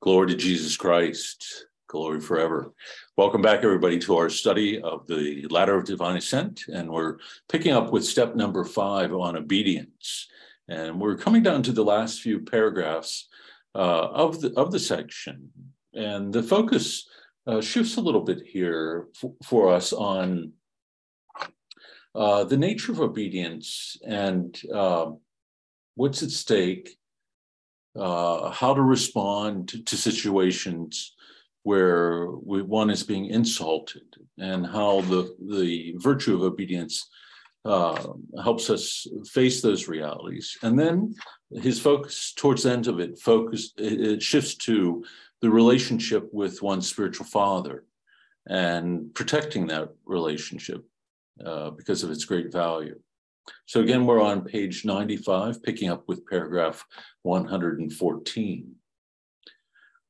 Glory to Jesus Christ. Glory forever. Welcome back, everybody, to our study of the ladder of divine ascent. And we're picking up with step number five on obedience. And we're coming down to the last few paragraphs uh, of, the, of the section. And the focus uh, shifts a little bit here for us on uh, the nature of obedience and uh, what's at stake uh, how to respond to, to situations where we, one is being insulted and how the, the virtue of obedience uh, helps us face those realities. And then his focus towards the end of it, focus it, it shifts to the relationship with one's spiritual father and protecting that relationship uh, because of its great value. So again, we're on page 95, picking up with paragraph 114.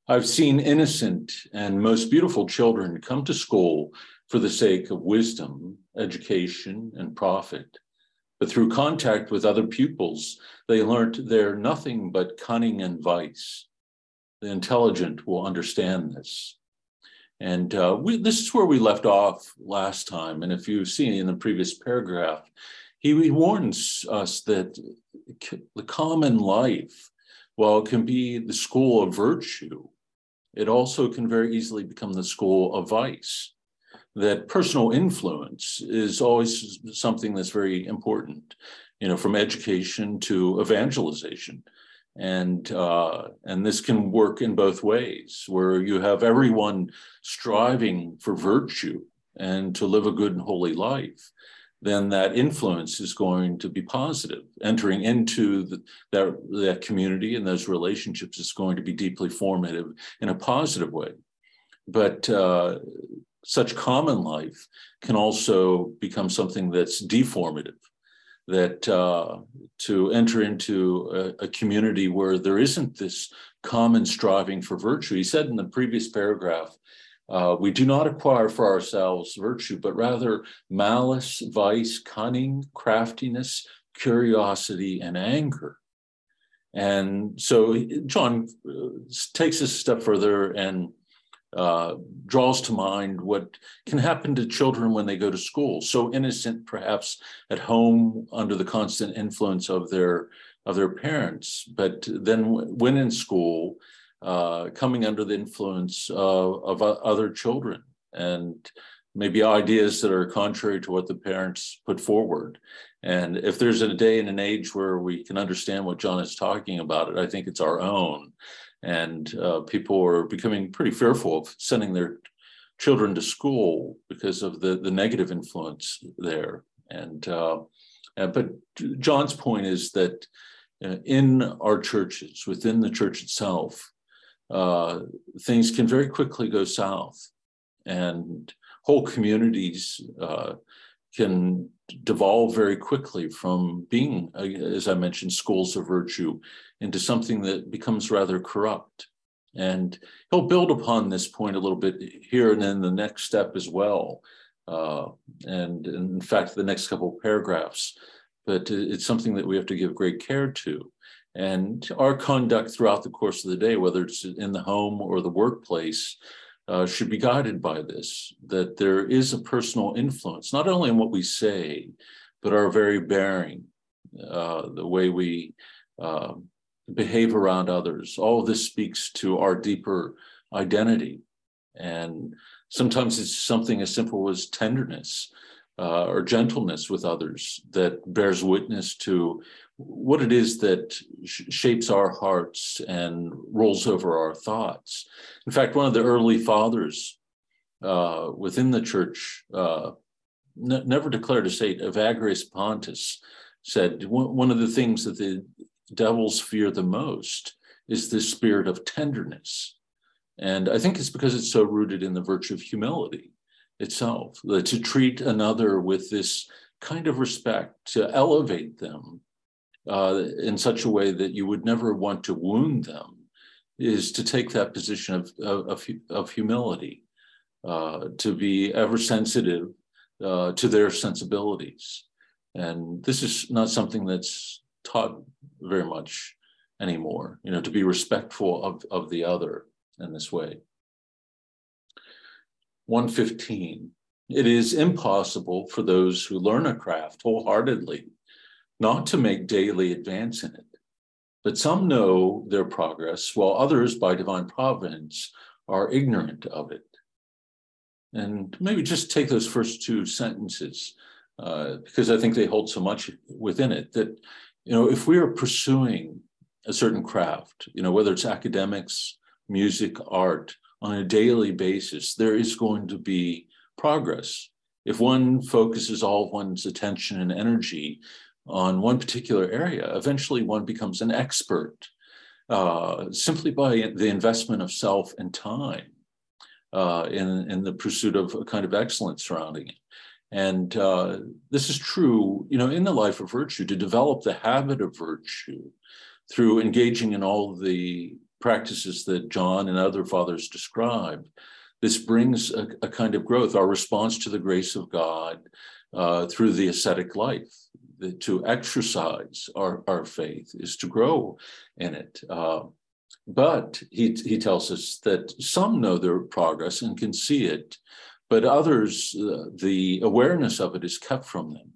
I've seen innocent and most beautiful children come to school for the sake of wisdom, education, and profit. But through contact with other pupils, they learnt they're nothing but cunning and vice. The intelligent will understand this. And uh, we, this is where we left off last time. And if you've seen in the previous paragraph, he warns us that the common life, while it can be the school of virtue, it also can very easily become the school of vice. That personal influence is always something that's very important, you know, from education to evangelization. And uh, and this can work in both ways, where you have everyone striving for virtue and to live a good and holy life then that influence is going to be positive. Entering into the, that, that community and those relationships is going to be deeply formative in a positive way. But uh, such common life can also become something that's deformative. That uh, to enter into a, a community where there isn't this common striving for virtue. He said in the previous paragraph uh, we do not acquire for ourselves virtue, but rather malice, vice, cunning, craftiness, curiosity, and anger. And so John uh, takes this a step further and uh, draws to mind what can happen to children when they go to school. So innocent, perhaps at home under the constant influence of their of their parents, but then when in school, uh, coming under the influence of, other children and maybe ideas that are contrary to what the parents put forward. And if there's a day and an age where we can understand what John is talking about, it I think it's our own. And uh, people are becoming pretty fearful of sending their children to school because of the, the negative influence there. And uh, but John's point is that uh, in our churches, within the church itself, uh, things can very quickly go south and whole communities uh, can devolve very quickly from being, as I mentioned, schools of virtue into something that becomes rather corrupt. And he'll build upon this point a little bit here and then the next step as well. Uh, and, and in fact, the next couple of paragraphs. But it's something that we have to give great care to. And our conduct throughout the course of the day, whether it's in the home or the workplace, uh, should be guided by this that there is a personal influence, not only in what we say, but our very bearing, uh, the way we uh, behave around others. All this speaks to our deeper identity. And sometimes it's something as simple as tenderness uh, or gentleness with others that bears witness to what it is that sh- shapes our hearts and rolls over our thoughts. In fact, one of the early fathers uh, within the church uh, never declared a saint, Evagrius Pontus, said one of the things that the devils fear the most is the spirit of tenderness. And I think it's because it's so rooted in the virtue of humility itself, to treat another with this kind of respect, to elevate them uh, in such a way that you would never want to wound them, is to take that position of, of, of humility, uh, to be ever sensitive uh, to their sensibilities. And this is not something that's taught very much anymore, you know, to be respectful of, of the other in this way. 115. It is impossible for those who learn a craft wholeheartedly not to make daily advance in it. But some know their progress, while others, by divine providence, are ignorant of it. And maybe just take those first two sentences, uh, because I think they hold so much within it that, you know, if we are pursuing a certain craft, you know, whether it's academics, music, art, on a daily basis, there is going to be progress. If one focuses all of one's attention and energy on one particular area, eventually one becomes an expert uh, simply by the investment of self and time uh, in, in the pursuit of a kind of excellence surrounding it. And uh, this is true, you know, in the life of virtue, to develop the habit of virtue through engaging in all the practices that John and other fathers describe. This brings a, a kind of growth, our response to the grace of God uh, through the ascetic life. To exercise our, our faith is to grow in it. Uh, but he, he tells us that some know their progress and can see it, but others, uh, the awareness of it is kept from them.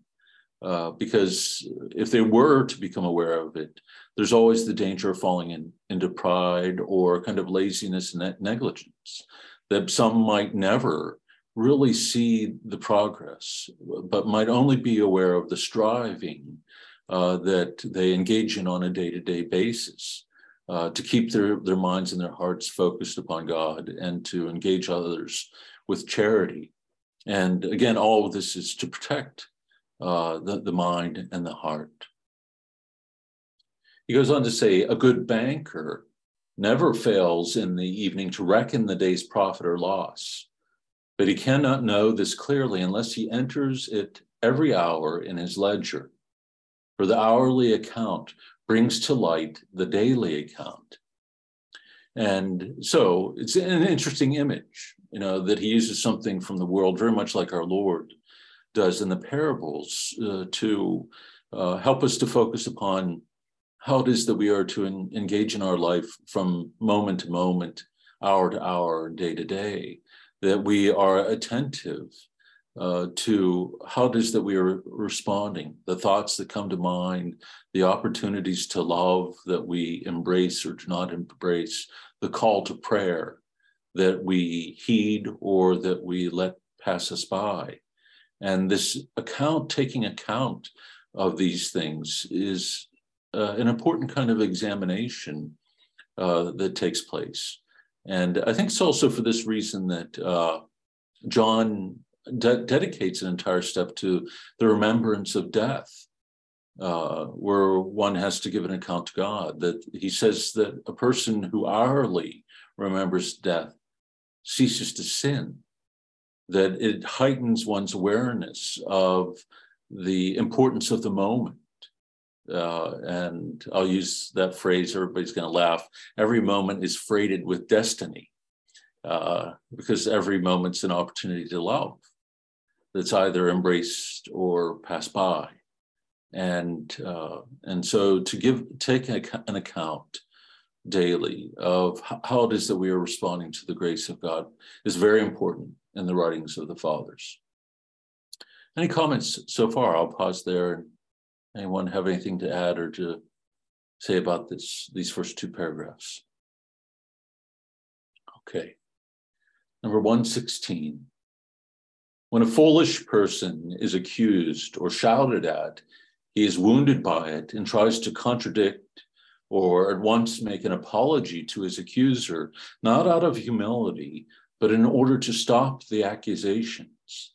Uh, because if they were to become aware of it, there's always the danger of falling in, into pride or kind of laziness and negligence, that some might never really see the progress, but might only be aware of the striving uh, that they engage in on a day to day basis. Uh, to keep their, their minds and their hearts focused upon God and to engage others with charity. And again, all of this is to protect uh, the, the mind and the heart. He goes on to say, a good banker never fails in the evening to reckon the day's profit or loss, but he cannot know this clearly unless he enters it every hour in his ledger. For the hourly account brings to light the daily account. And so it's an interesting image, you know, that he uses something from the world very much like our Lord does in the parables uh, to uh, help us to focus upon how it is that we are to en- engage in our life from moment to moment, hour to hour, day to day, that we are attentive uh, to how it is that we are responding, the thoughts that come to mind, the opportunities to love that we embrace or do not embrace, the call to prayer that we heed or that we let pass us by. And this account, taking account of these things, is uh, an important kind of examination uh, that takes place. And I think it's also for this reason that uh, John de- dedicates an entire step to the remembrance of death, uh, where one has to give an account to God. That he says that a person who hourly remembers death ceases to sin that it heightens one's awareness of the importance of the moment. Uh, and I'll use that phrase, everybody's going to laugh. Every moment is freighted with destiny uh, because every moment's an opportunity to love that's either embraced or passed by. And, uh, and so to give, take an account daily of how it is that we are responding to the grace of God is very important in the writings of the fathers. Any comments so far? I'll pause there. Anyone have anything to add or to say about this these first two paragraphs? Okay. Number 116. When a foolish person is accused or shouted at, he is wounded by it and tries to contradict or at once make an apology to his accuser, not out of humility, but in order to stop the accusations.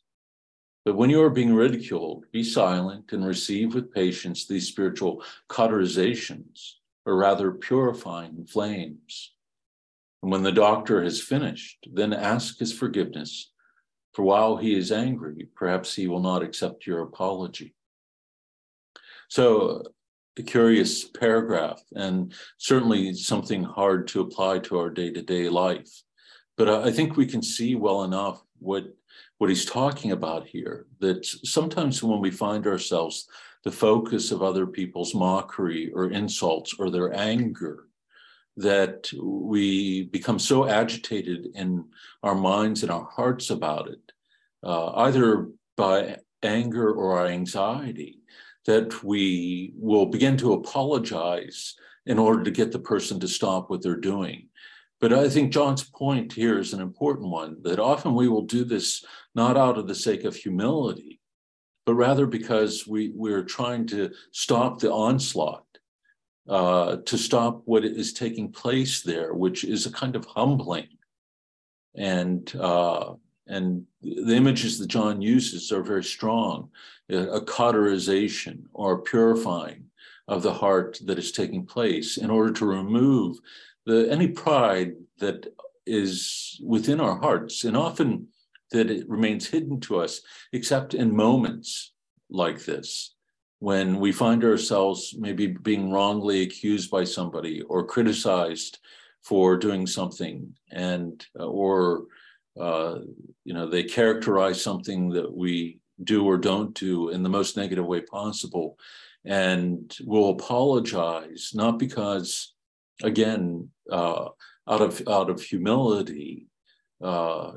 But when you are being ridiculed, be silent and receive with patience these spiritual cauterizations, or rather purifying flames. And when the doctor has finished, then ask his forgiveness, for while he is angry, perhaps he will not accept your apology. So, a curious paragraph, and certainly something hard to apply to our day to day life. But I think we can see well enough what what he's talking about here that sometimes when we find ourselves the focus of other people's mockery or insults or their anger that we become so agitated in our minds and our hearts about it, uh, either by anger or our anxiety, that we will begin to apologize in order to get the person to stop what they're doing. But I think John's point here is an important one that often we will do this not out of the sake of humility, but rather because we, we're trying to stop the onslaught, uh, to stop what is taking place there, which is a kind of humbling. And, uh, and the images that John uses are very strong a cauterization or purifying of the heart that is taking place in order to remove the, any pride that is within our hearts. And often that it remains hidden to us, except in moments like this, when we find ourselves maybe being wrongly accused by somebody or criticized for doing something, and uh, or uh, you know they characterize something that we do or don't do in the most negative way possible, and we'll apologize not because, again, uh, out of out of humility uh,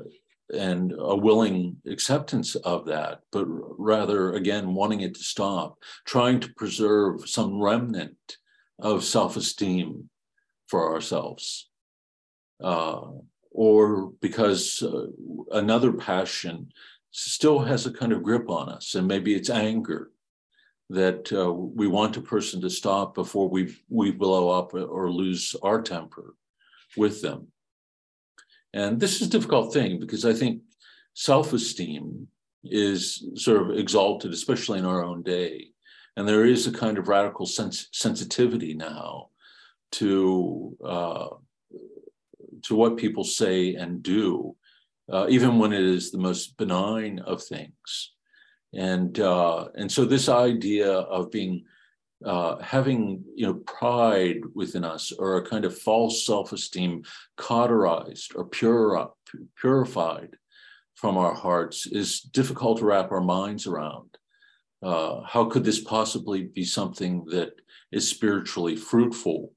and a willing acceptance of that, but rather, again, wanting it to stop, trying to preserve some remnant of self esteem for ourselves. Uh, or because uh, another passion still has a kind of grip on us, and maybe it's anger that uh, we want a person to stop before we we blow up or lose our temper with them. And this is a difficult thing because I think self esteem is sort of exalted, especially in our own day. And there is a kind of radical sens- sensitivity now to, uh, to what people say and do, uh, even when it is the most benign of things. And, uh, and so, this idea of being uh, having you know pride within us or a kind of false self-esteem cauterized or pure, purified from our hearts is difficult to wrap our minds around. Uh, how could this possibly be something that is spiritually fruitful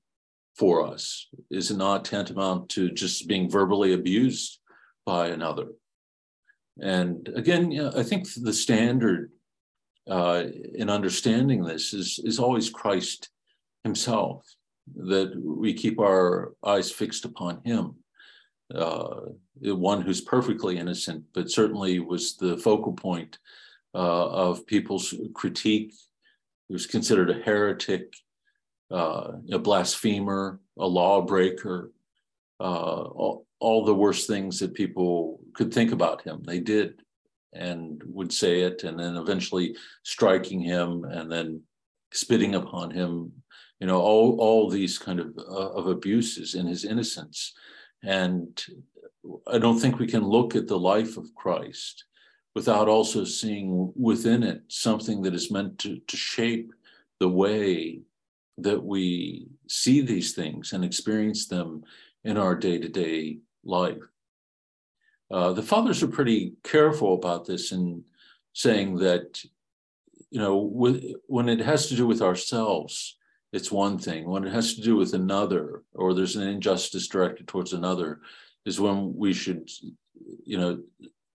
for us? Is it not tantamount to just being verbally abused by another? And again, you know, I think the standard uh, in understanding this is, is always Christ himself, that we keep our eyes fixed upon him, uh, one who's perfectly innocent, but certainly was the focal point uh, of people's critique. He was considered a heretic, uh, a blasphemer, a lawbreaker, uh, all, all the worst things that people could think about him. They did and would say it, and then eventually striking him, and then spitting upon him. You know, all all these kind of uh, of abuses in his innocence, and I don't think we can look at the life of Christ without also seeing within it something that is meant to, to shape the way that we see these things and experience them in our day to day life. Uh, the fathers are pretty careful about this in saying that, you know, with, when it has to do with ourselves, it's one thing. When it has to do with another, or there's an injustice directed towards another, is when we should, you know,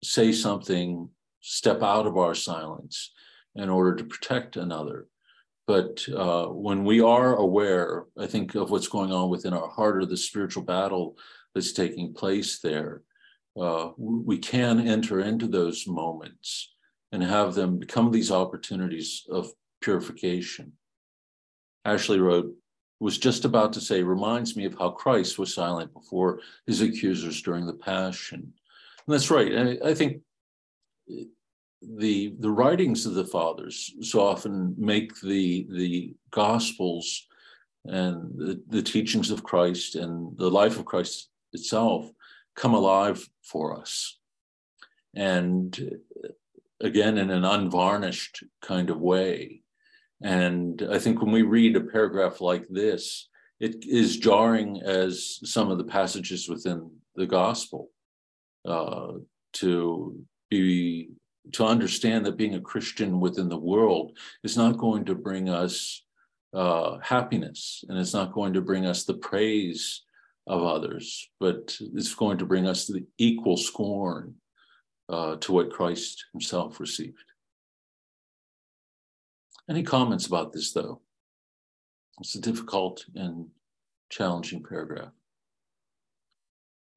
say something, step out of our silence in order to protect another. But uh, when we are aware, I think, of what's going on within our heart or the spiritual battle that's taking place there, uh, we can enter into those moments and have them become these opportunities of purification. Ashley wrote, was just about to say, reminds me of how Christ was silent before his accusers during the Passion. And that's right. I, I think the the writings of the fathers so often make the the Gospels and the, the teachings of Christ and the life of Christ itself come alive for us. And again, in an unvarnished kind of way. And I think when we read a paragraph like this, it is jarring as some of the passages within the gospel uh, to be to understand that being a Christian within the world is not going to bring us uh, happiness and it's not going to bring us the praise of others, but it's going to bring us the equal scorn uh, to what Christ himself received. Any comments about this, though? It's a difficult and challenging paragraph.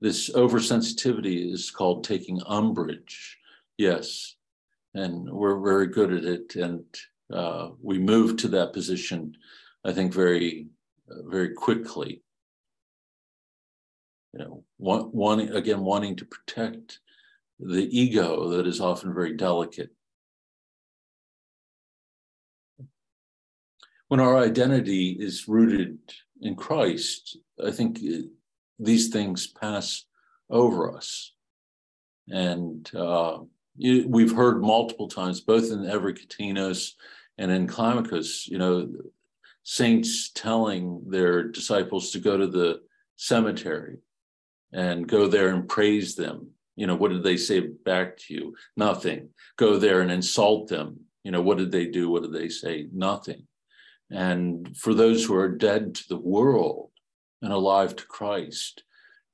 This oversensitivity is called taking umbrage. Yes, and we're very good at it. And uh, we move to that position, I think, very, very quickly. You know, want, wanting again, wanting to protect the ego that is often very delicate. When our identity is rooted in Christ, I think uh, these things pass over us. And uh, we've heard multiple times, both in Evergetinos and in Climacus, you know, saints telling their disciples to go to the cemetery and go there and praise them. You know, what did they say back to you? Nothing. Go there and insult them. You know, what did they do? What did they say? Nothing. And for those who are dead to the world and alive to Christ,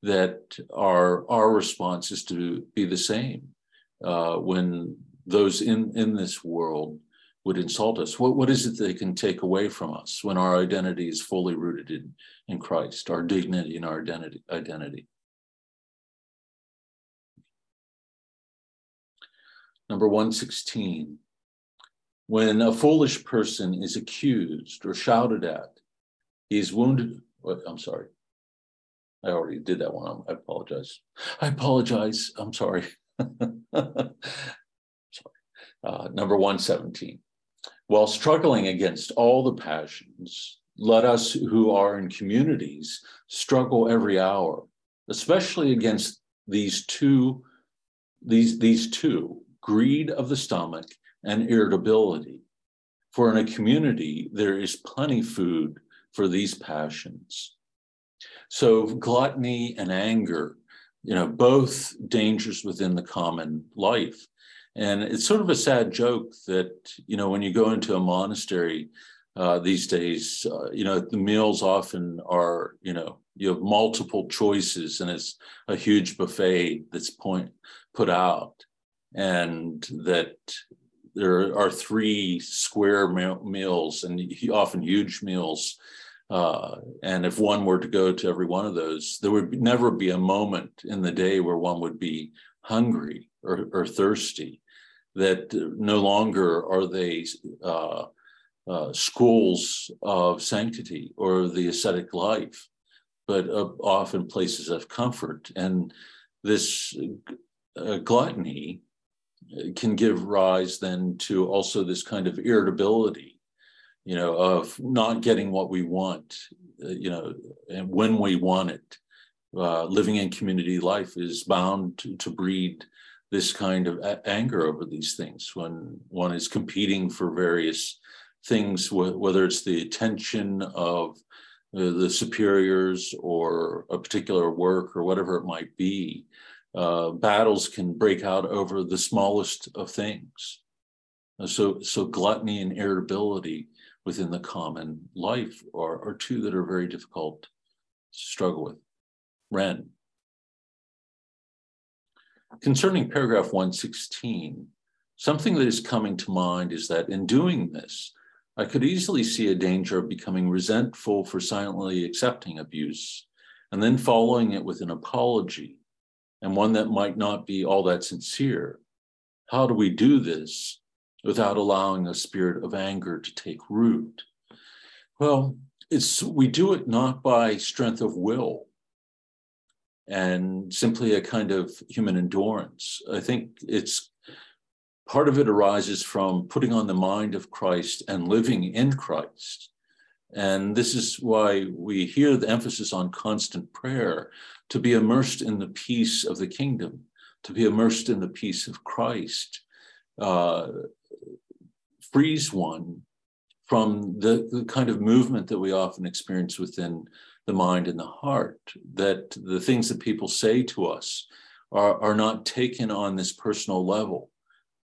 that our our response is to be the same uh, when those in in this world would insult us. What what is it they can take away from us when our identity is fully rooted in in Christ, our dignity and our identity identity? Number 116. When a foolish person is accused or shouted at, he is wounded. I'm sorry. I already did that one. I apologize. I apologize. I'm sorry. Uh, number 117. While struggling against all the passions, let us who are in communities struggle every hour, especially against these two, these, these two, greed of the stomach and irritability. For in a community, there is plenty food for these passions. So gluttony and anger, you know, both dangers within the common life. And it's sort of a sad joke that, you know, when you go into a monastery uh, these days, uh, you know, the meals often are, you know, you have multiple choices and it's a huge buffet that's point put out and that there are three square meals and often huge meals uh, and if one were to go to every one of those, there would never be a moment in the day where one would be hungry or, or thirsty. That no longer are they uh, uh, schools of sanctity or the ascetic life, but often places of comfort. And this uh, gluttony can give rise then to also this kind of irritability you know, of not getting what we want, uh, you know, and when we want it. Uh, living in community life is bound to, to breed this kind of a- anger over these things when one is competing for various things, wh- whether it's the attention of uh, the superiors or a particular work or whatever it might be. Uh, battles can break out over the smallest of things. Uh, so, so gluttony and irritability within the common life are, are two that are very difficult to struggle with. Ren. Concerning paragraph 116, something that is coming to mind is that in doing this, I could easily see a danger of becoming resentful for silently accepting abuse and then following it with an apology and one that might not be all that sincere. How do we do this without allowing a spirit of anger to take root? Well, it's we do it not by strength of will and simply a kind of human endurance. I think it's part of it arises from putting on the mind of Christ and living in Christ. And this is why we hear the emphasis on constant prayer to be immersed in the peace of the kingdom, to be immersed in the peace of Christ. Uh, frees one from the, the kind of movement that we often experience within the mind and the heart, that the things that people say to us are, are not taken on this personal level,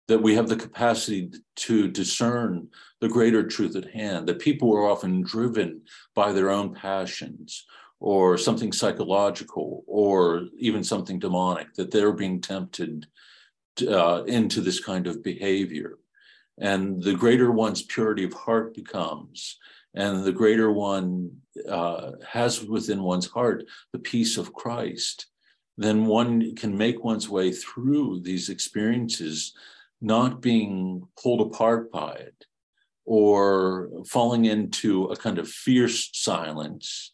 that we have the capacity to discern the greater truth at hand, that people are often driven by their own passions or something psychological or even something demonic, that they're being tempted uh, into this kind of behavior. And the greater one's purity of heart becomes, and the greater one uh, has within one's heart the peace of Christ, then one can make one's way through these experiences, not being pulled apart by it or falling into a kind of fierce silence.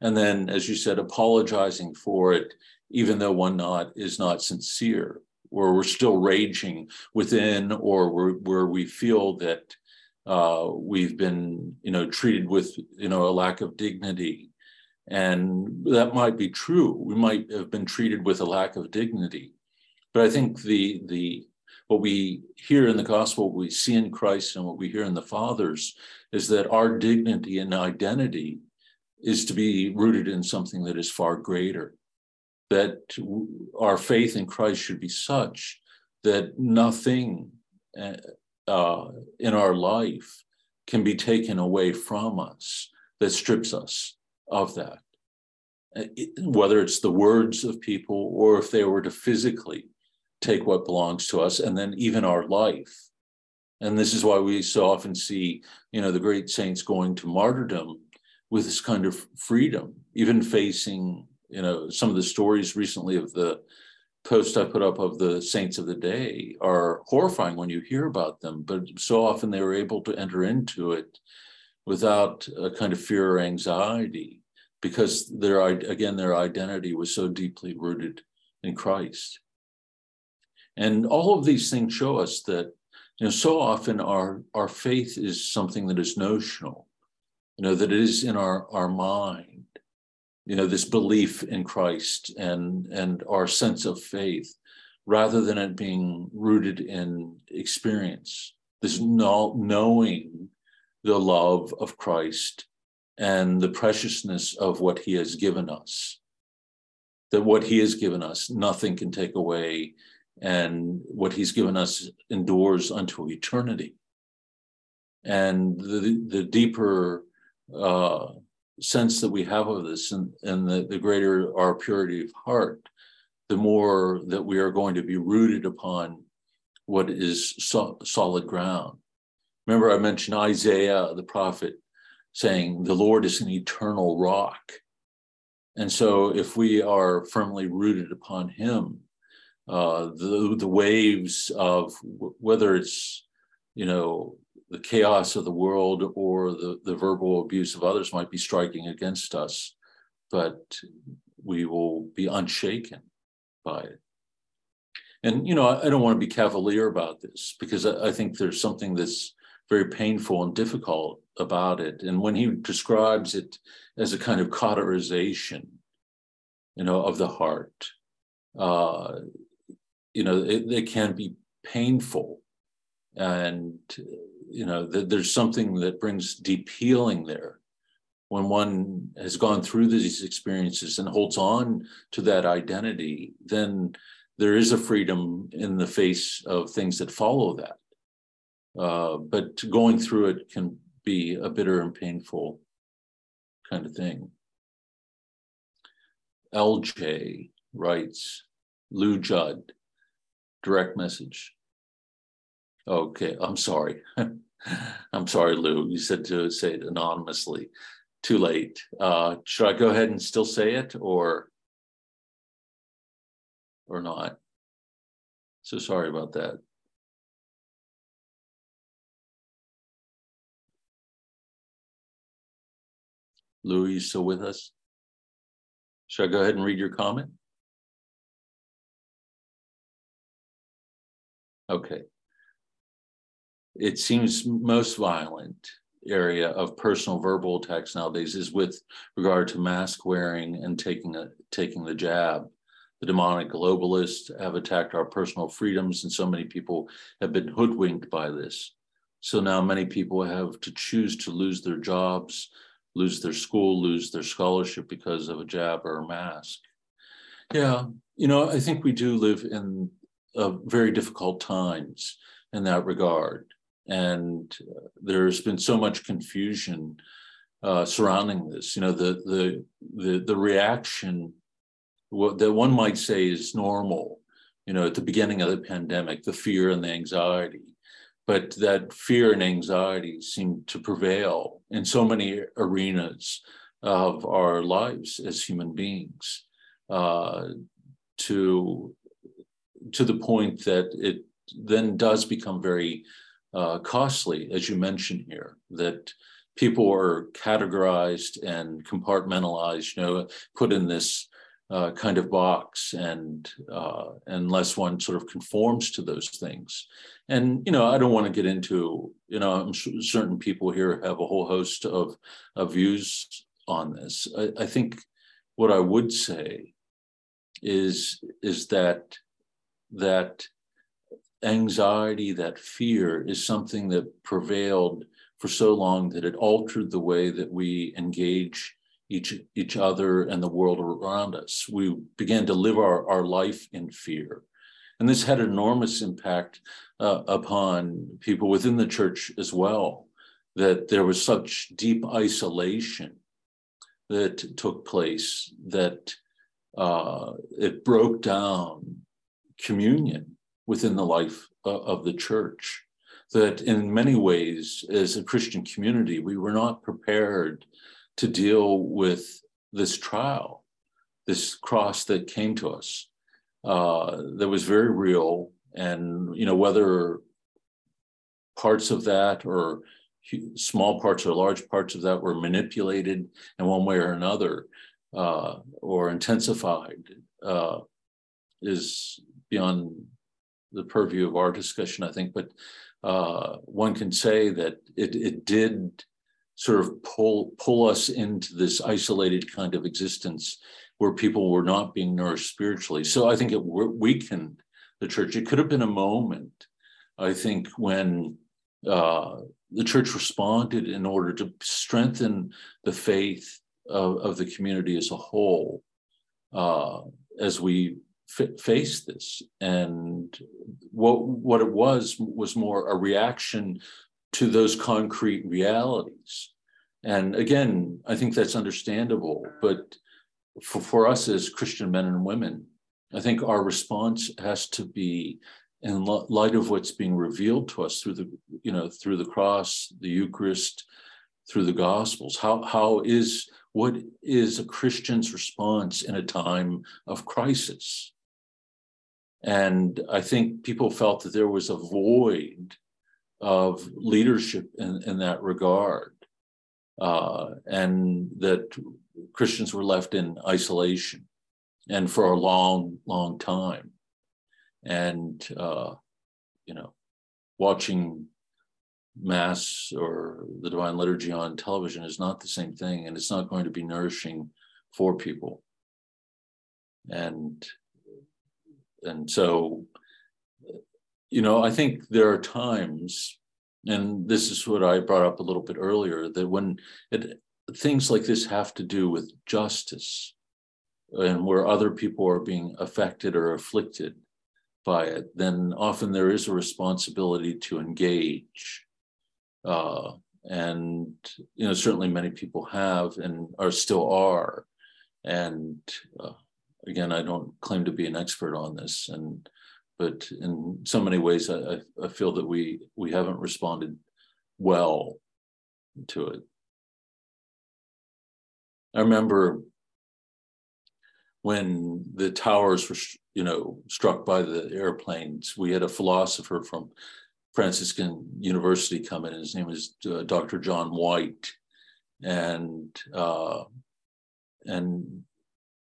And then, as you said, apologizing for it, even though one not is not sincere, or we're still raging within, or where we feel that uh, we've been, you know, treated with, you know, a lack of dignity. And that might be true. We might have been treated with a lack of dignity. But I think the the what we hear in the gospel, what we see in Christ, and what we hear in the fathers is that our dignity and identity is to be rooted in something that is far greater. That our faith in Christ should be such that nothing uh, uh, in our life can be taken away from us that strips us of that. Uh, whether it's the words of people or if they were to physically take what belongs to us and then even our life. And this is why we so often see, you know, the great saints going to martyrdom with this kind of freedom, even facing, you know, some of the stories recently of the post I put up of the saints of the day are horrifying when you hear about them, but so often they were able to enter into it without a kind of fear or anxiety because their again their identity was so deeply rooted in Christ. And all of these things show us that you know so often our our faith is something that is notional, you know that it is in our our mind you know this belief in christ and and our sense of faith rather than it being rooted in experience. This knowing the love of christ and the preciousness of what he has given us. That what he has given us nothing can take away and what he's given us endures unto eternity. And the the deeper uh, sense that we have of this and, and the, the greater our purity of heart, the more that we are going to be rooted upon what is so, solid ground. Remember, I mentioned Isaiah, the prophet, saying, The Lord is an eternal rock. And so, if we are firmly rooted upon Him, uh, the, the waves of whether it's, you know, the chaos of the world or the, the verbal abuse of others might be striking against us, but we will be unshaken by it. And, you know, I, I don't want to be cavalier about this because I, I think there's something that's very painful and difficult about it. And when he describes it as a kind of cauterization, you know, of the heart, uh, you know, it, it can be painful and you know, th- there's something that brings deep healing there when one has gone through these experiences and holds on to that identity, then there is a freedom in the face of things that follow that. Uh, but going through it can be a bitter and painful kind of thing. LJ writes, Lou Judd, direct message. Okay, I'm sorry. I'm sorry, Lou. You said to say it anonymously. Too late. Uh, should I go ahead and still say it or or not? So sorry about that. Lou, are you still with us? Should I go ahead and read your comment? Okay it seems most violent area of personal verbal attacks nowadays is with regard to mask wearing and taking a taking the jab. The demonic globalists have attacked our personal freedoms, and so many people have been hoodwinked by this. So now many people have to choose to lose their jobs, lose their school, lose their scholarship because of a jab or a mask. Yeah, you know, I think we do live in of very difficult times in that regard. And there's been so much confusion uh, surrounding this. You know, the the the the reaction that one might say is normal. You know, at the beginning of the pandemic, the fear and the anxiety, but that fear and anxiety seem to prevail in so many arenas of our lives as human beings. Uh, to to the point that it then does become very uh, costly, as you mentioned here, that people are categorized and compartmentalized, you know, put in this uh, kind of box, and uh, unless one sort of conforms to those things. And you know, I don't want to get into, you know, I'm certain people here have a whole host of, of views on this. I, I think what I would say is is that that anxiety, that fear is something that prevailed for so long that it altered the way that we engage each each other and the world around us. We began to live our, our life in fear. And this had enormous impact uh, upon people within the church as well, that there was such deep isolation that took place that uh, it broke down communion within the life of, of the church. That in many ways, as a Christian community, we were not prepared to deal with this trial, this cross that came to us, uh, that was very real. And, you know, whether parts of that or small parts or large parts of that were manipulated in one way or another uh, or intensified uh, is beyond the purview of our discussion, I think. But uh, one can say that it, it did sort of pull pull us into this isolated kind of existence where people were not being nourished spiritually. So I think it weakened the church. It could have been a moment, I think, when uh, the church responded in order to strengthen the faith of, of the community as a whole uh, as we f- face this. And what what it was was more a reaction to those concrete realities. And again, I think that's understandable. But for, for us as Christian men and women, I think our response has to be in light of what's being revealed to us through the you know through the cross the eucharist through the gospels how how is what is a christian's response in a time of crisis and i think people felt that there was a void of leadership in, in that regard uh, and that christians were left in isolation and for a long long time. And uh, you know watching mass or the divine liturgy on television is not the same thing and it's not going to be nourishing for people. And and so you know i think there are times and this is what i brought up a little bit earlier that when it things like this have to do with justice and where other people are being affected or afflicted by it, then often there is a responsibility to engage. Uh, and you know, certainly many people have and are still are. And uh, again, I don't claim to be an expert on this, and but in so many ways, I, I feel that we we haven't responded well to it. I remember when the towers were, you know, struck by the airplanes, we had a philosopher from Franciscan University come in. His name is uh, Dr. John White, and uh, and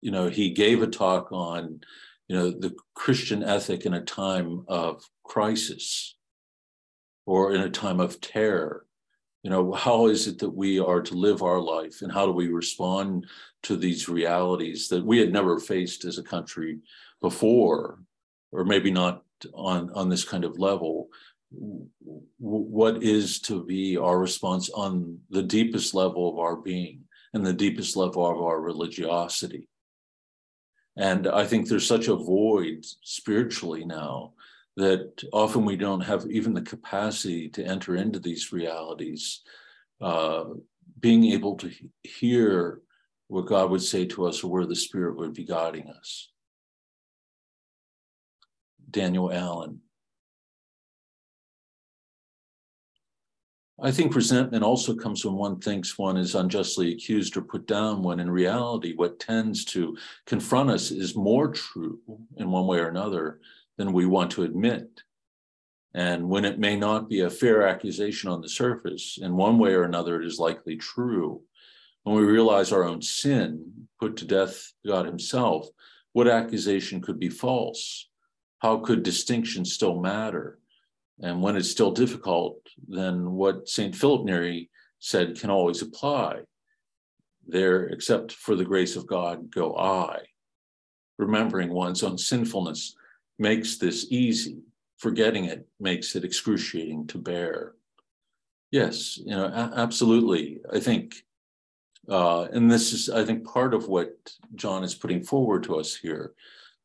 you know he gave a talk on you know the Christian ethic in a time of crisis or in a time of terror. You know how is it that we are to live our life and how do we respond to these realities that we had never faced as a country before or maybe not on on this kind of level? What is to be our response on the deepest level of our being and the deepest level of our religiosity And I think there's such a void spiritually now that often we don't have even the capacity to enter into these realities. Uh, being able to hear what God would say to us or where the Spirit would be guiding us. Daniel Allen. I think resentment also comes when one thinks one is unjustly accused or put down, when in reality, what tends to confront us is more true in one way or another than we want to admit. And when it may not be a fair accusation on the surface, in one way or another, it is likely true. When we realize our own sin, put to death God Himself, what accusation could be false? How could distinction still matter? And when it's still difficult, then what St. Philip Neri said can always apply. There, except for the grace of God, go I. Remembering one's own sinfulness makes this easy. Forgetting it makes it excruciating to bear. Yes, you know, absolutely. I think, uh, and this is, I think, part of what John is putting forward to us here,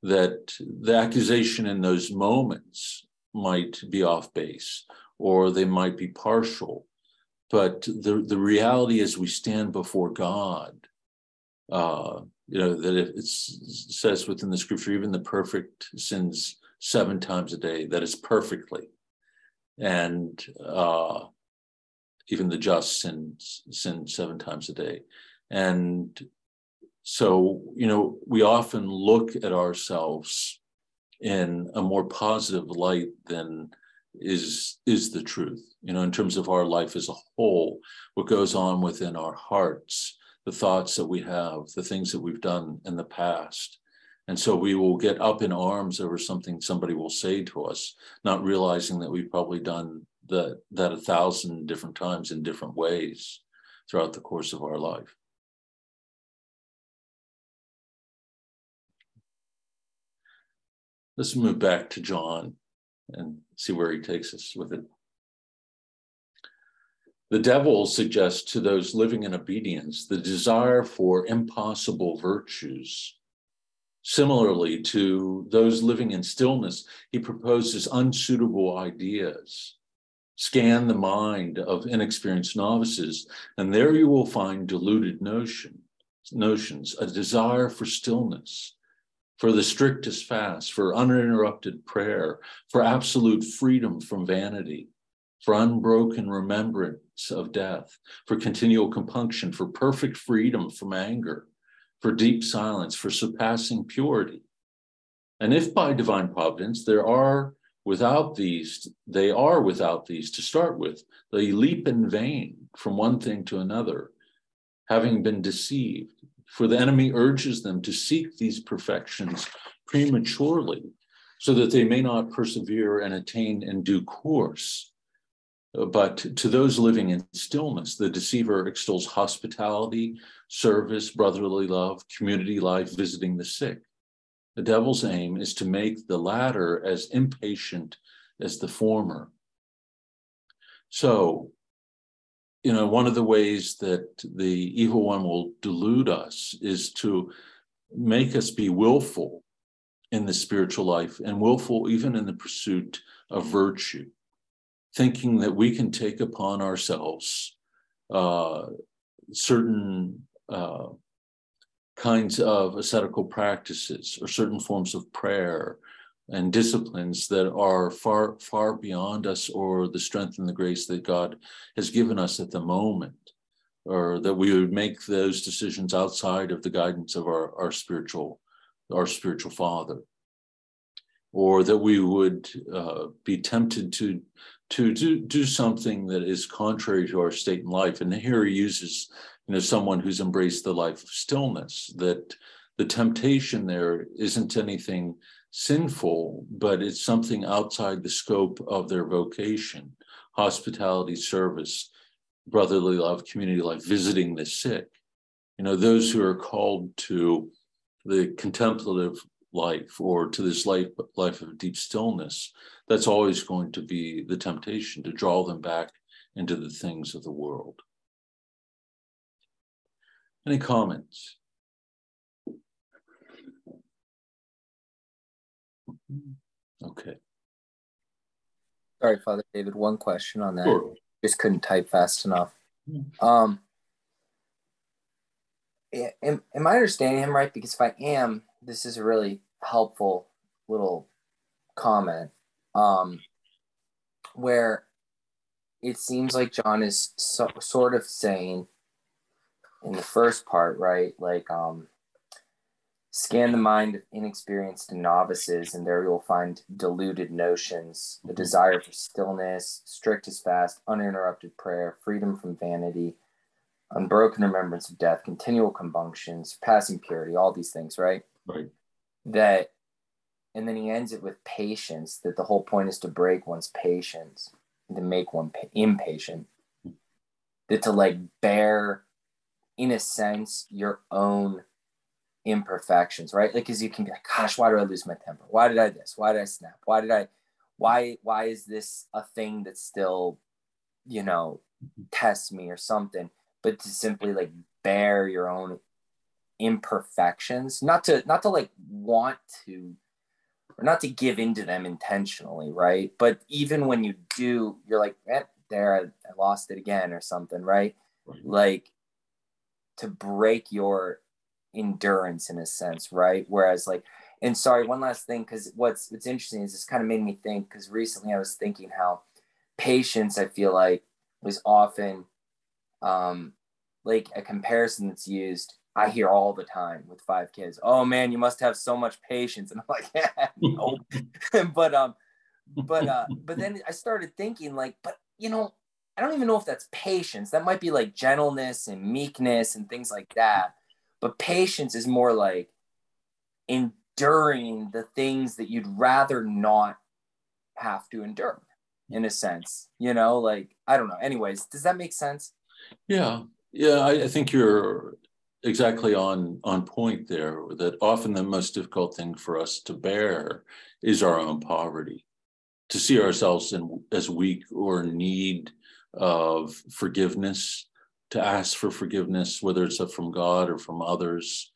that the accusation in those moments might be off base or they might be partial. But the, the reality is we stand before God. Uh, you know, that it, says within the scripture, even the perfect sins seven times a day, that is perfectly. And uh, even the just sins sin seven times a day. And so, you know, we often look at ourselves in a more positive light than is is the truth you know in terms of our life as a whole what goes on within our hearts the thoughts that we have the things that we've done in the past. And so we will get up in arms over something somebody will say to us not realizing that we've probably done that that a thousand different times in different ways throughout the course of our life Let's move back to John and see where he takes us with it. The devil suggests to those living in obedience the desire for impossible virtues. Similarly, to those living in stillness, he proposes unsuitable ideas. Scan the mind of inexperienced novices, and there you will find deluded notion, notions, a desire for stillness, for the strictest fast, for uninterrupted prayer, for absolute freedom from vanity, for unbroken remembrance of death, for continual compunction, for perfect freedom from anger, for deep silence, for surpassing purity. And if by divine providence there are without these, they are without these to start with, they leap in vain from one thing to another, having been deceived for the enemy urges them to seek these perfections prematurely so that they may not persevere and attain in due course. Uh, but to those living in stillness, the deceiver extols hospitality, service, brotherly love, community life, visiting the sick. The devil's aim is to make the latter as impatient as the former. So, you know, one of the ways that the evil one will delude us is to make us be willful in the spiritual life and willful even in the pursuit of virtue, thinking that we can take upon ourselves uh, certain uh, kinds of ascetical practices or certain forms of prayer and disciplines that are far, far beyond us or the strength and the grace that God has given us at the moment, or that we would make those decisions outside of the guidance of our, our spiritual, our spiritual father. Or that we would uh, be tempted to to do, do something that is contrary to our state in life. And here he uses, you know, someone who's embraced the life of stillness, that the temptation there isn't anything sinful, but it's something outside the scope of their vocation hospitality, service, brotherly love, community life, visiting the sick. You know, those who are called to the contemplative life or to this life, life of deep stillness, that's always going to be the temptation to draw them back into the things of the world. Any comments? Okay. Sorry, Father David. One question on that. Sure. Just couldn't type fast enough. Um, am, am I understanding him right? Because if I am, this is a really helpful little comment. Um, where it seems like John is so, sort of saying in the first part, right? Like, um, scan the mind of inexperienced novices, and there you'll find deluded notions, the mm-hmm. desire for stillness, strictest fast, uninterrupted prayer, freedom from vanity, unbroken remembrance of death, continual compunctions, passing purity, all these things, right? Right. That, and then he ends it with patience, that the whole point is to break one's patience and to make one pa- impatient. Mm-hmm. That to like bear, in a sense, your own imperfections, right? Like, cause you can be like, gosh, why did I lose my temper? Why did I this? Why did I snap? Why did I, why, why is this a thing that still, you know, tests me or something? But to simply like bear your own imperfections, not to, not to like want to, or not to give into them intentionally, right? But even when you do, you're like, eh, there, I, I lost it again or something, right? Right. Like to break your endurance in a sense, right? Whereas like, and sorry, one last thing, because what's what's interesting is this kind of made me think because recently I was thinking how patience I feel like was often um like a comparison that's used I hear all the time with five kids. Oh man, you must have so much patience. And I'm like, yeah, no. but um, but uh, but then I started thinking like, but you know, I don't even know if that's patience. That might be like gentleness and meekness and things like that. But patience is more like enduring the things that you'd rather not have to endure in a sense, you know, like I don't know. Anyways, does that make sense? Yeah. Yeah. I, I think you're exactly on on point there that often the most difficult thing for us to bear is our own poverty to see ourselves in, as weak or in need of forgiveness to ask for forgiveness whether it's from god or from others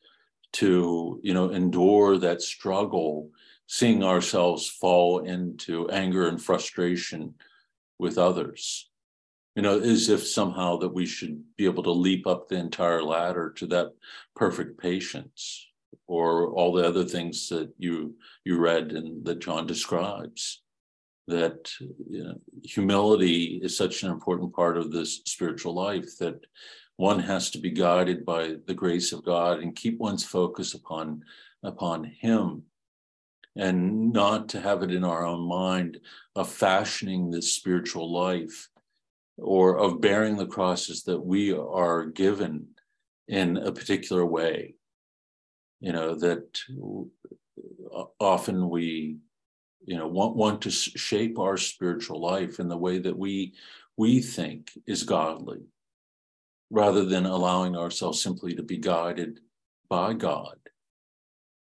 to you know endure that struggle seeing ourselves fall into anger and frustration with others you know, as if somehow that we should be able to leap up the entire ladder to that perfect patience or all the other things that you you read and that John describes. That you know, humility is such an important part of this spiritual life that one has to be guided by the grace of God and keep one's focus upon upon Him and not to have it in our own mind of fashioning this spiritual life or of bearing the crosses that we are given in a particular way. You know, that often we, you know, want, want to shape our spiritual life in the way that we we think is godly, rather than allowing ourselves simply to be guided by God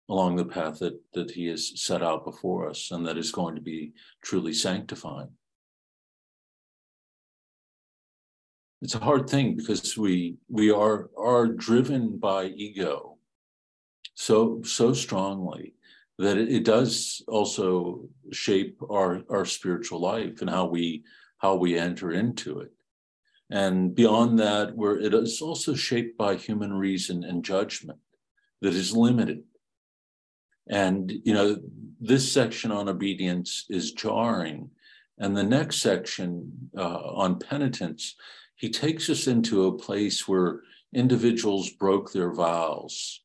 along the path that, that He has set out before us and that is going to be truly sanctifying. it's a hard thing because we we are are driven by ego so so strongly that it, does also shape our our spiritual life and how we how we enter into it. And beyond that where it is also shaped by human reason and judgment that is limited. And you know this section on obedience is jarring. And the next section uh, on penitence he takes us into a place where individuals broke their vows,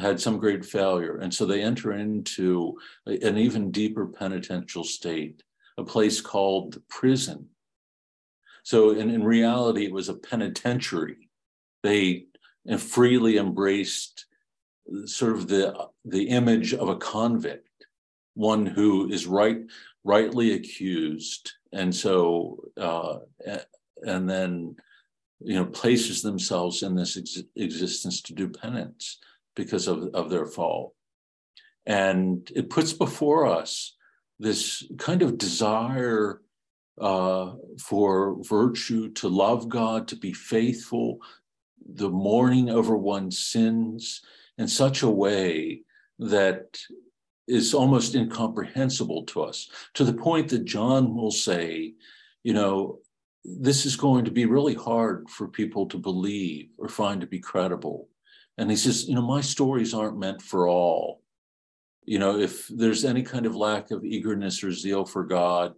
had some great failure. And so they enter into an even deeper penitential state, a place called the prison. So in, in reality, it was a penitentiary. They freely embraced sort of the, the image of a convict, one who is right, rightly accused. And so uh, and then you know places themselves in this ex- existence to do penance because of, of their fall and it puts before us this kind of desire uh, for virtue to love god to be faithful the mourning over one's sins in such a way that is almost incomprehensible to us, to the point that John will say, you know, this is going to be really hard for people to believe or find to be credible. And he says, you know, my stories aren't meant for all. You know, if there's any kind of lack of eagerness or zeal for God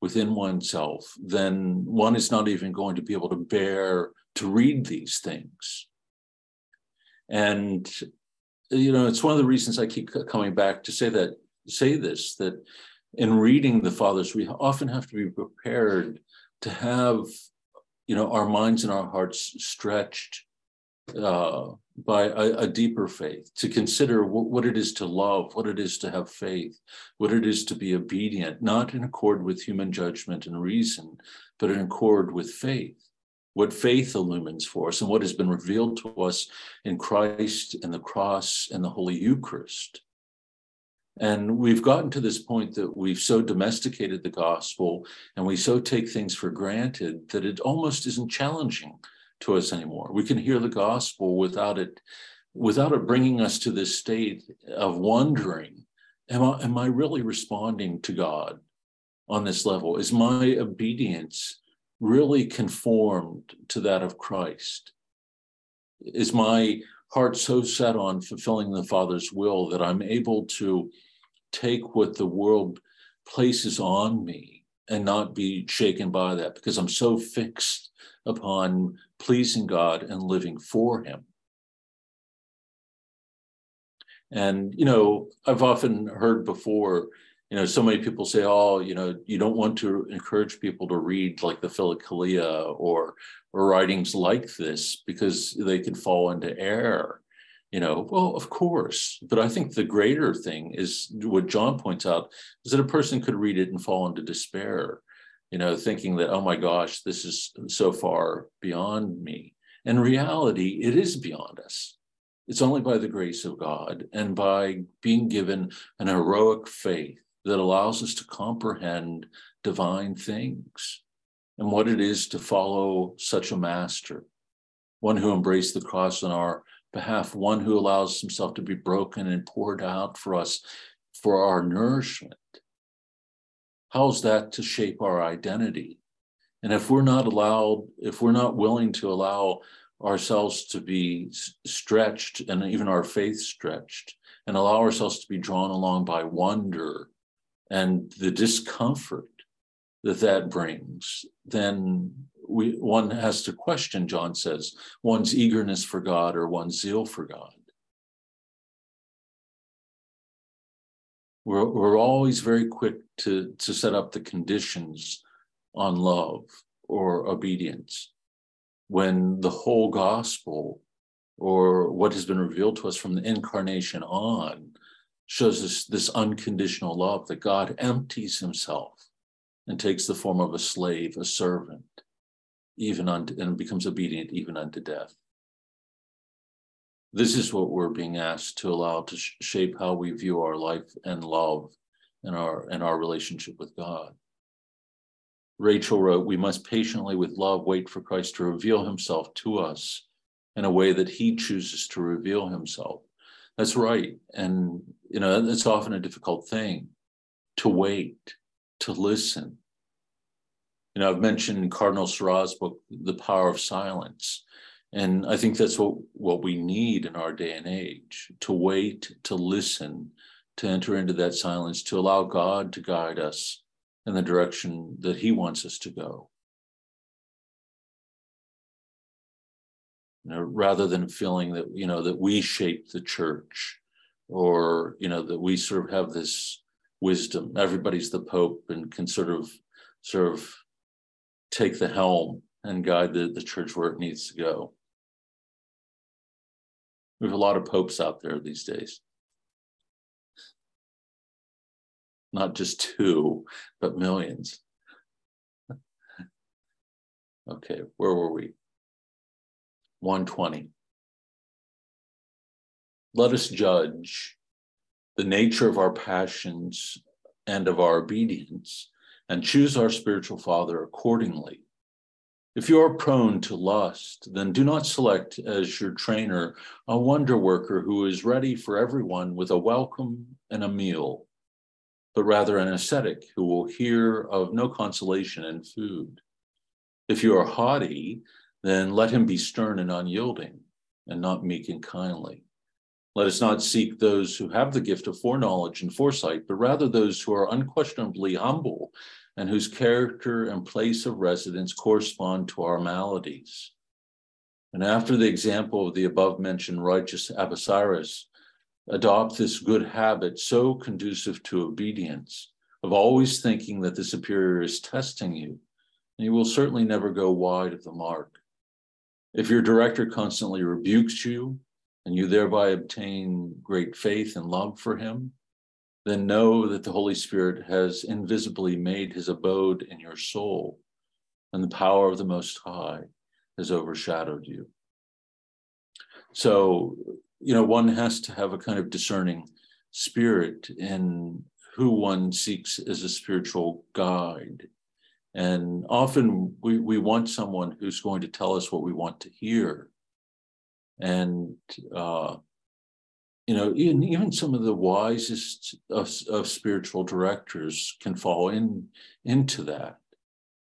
within oneself, then one is not even going to be able to bear to read these things. And, you know, it's one of the reasons I keep coming back to say that, say this, that in reading the fathers, we often have to be prepared to have you know our minds and our hearts stretched uh, by a, a, deeper faith to consider what, what it is to love what it is to have faith what it is to be obedient not in accord with human judgment and reason but in accord with faith. What faith illumines for us and what has been revealed to us in christ and the cross and the holy eucharist. And we've gotten to this point that we've so domesticated the gospel and we so take things for granted that it almost isn't challenging to us anymore. We can hear the gospel without it, without it bringing us to this state of wondering, am I, am I really responding to God on this level? Is my obedience really conformed to that of Christ? Is my heart so set on fulfilling the Father's will that I'm able to take what the world places on me and not be shaken by that because I'm so fixed upon pleasing God and living for Him. And, you know, I've often heard before, you know, so many people say, oh, you know, you don't want to encourage people to read like the Philokalia or, or writings like this because they can fall into error you know well of course but i think the greater thing is what john points out is that a person could read it and fall into despair you know thinking that oh my gosh this is so far beyond me in reality it is beyond us it's only by the grace of god and by being given an heroic faith that allows us to comprehend divine things and what it is to follow such a master one who embraced the cross on our behalf, one who allows himself to be broken and poured out for us for our nourishment. How's that to shape our identity? And if we're not allowed, if we're not willing to allow ourselves to be stretched and even our faith stretched and allow ourselves to be drawn along by wonder and the discomfort that that brings, then we one has to question, John says, one's eagerness for God or one's zeal for God. We're, we're always very quick to, to set up the conditions on love or obedience when the whole gospel or what has been revealed to us from the incarnation on shows us this unconditional love that God empties himself and takes the form of a slave, a servant, even unto, and becomes obedient even unto death. This is what we're being asked to allow to sh- shape how we view our life and love and our and our relationship with God. Rachel wrote, We must patiently with love wait for Christ to reveal himself to us in a way that he chooses to reveal himself. That's right. And, you know, that's often a difficult thing to wait, to listen, you know, I've mentioned Cardinal Sarah's book, The Power of Silence. And I think that's what, what we need in our day and age to wait, to listen, to enter into that silence, to allow God to guide us in the direction that He wants us to go. You know, rather than feeling that, you know, that we shape the church or, you know, that we sort of have this wisdom. Everybody's the Pope and can sort of sort of take the helm and guide the, the church where it needs to go. We have a lot of popes out there these days. Not just two, but millions. okay, where were we? 120. Let us judge the nature of our passions and of our obedience and choose our spiritual father accordingly. If you are prone to lust, then do not select as your trainer a wonder worker who is ready for everyone with a welcome and a meal, but rather an ascetic who will hear of no consolation in food. If you are haughty, then let him be stern and unyielding, and not meek and kindly. Let us not seek those who have the gift of foreknowledge and foresight, but rather those who are unquestionably humble and whose character and place of residence correspond to our maladies. And after the example of the above mentioned righteous Abbacyrus, adopt this good habit so conducive to obedience of always thinking that the superior is testing you, and you will certainly never go wide of the mark. If your director constantly rebukes you and you thereby obtain great faith and love for him, then know that the Holy Spirit has invisibly made his abode in your soul, and the power of the Most High has overshadowed you. So, you know, one has to have a kind of discerning spirit in who one seeks as a spiritual guide. And often we, we want someone who's going to tell us what we want to hear. And uh, you know, even, even some of the wisest of, of spiritual directors can fall in into that.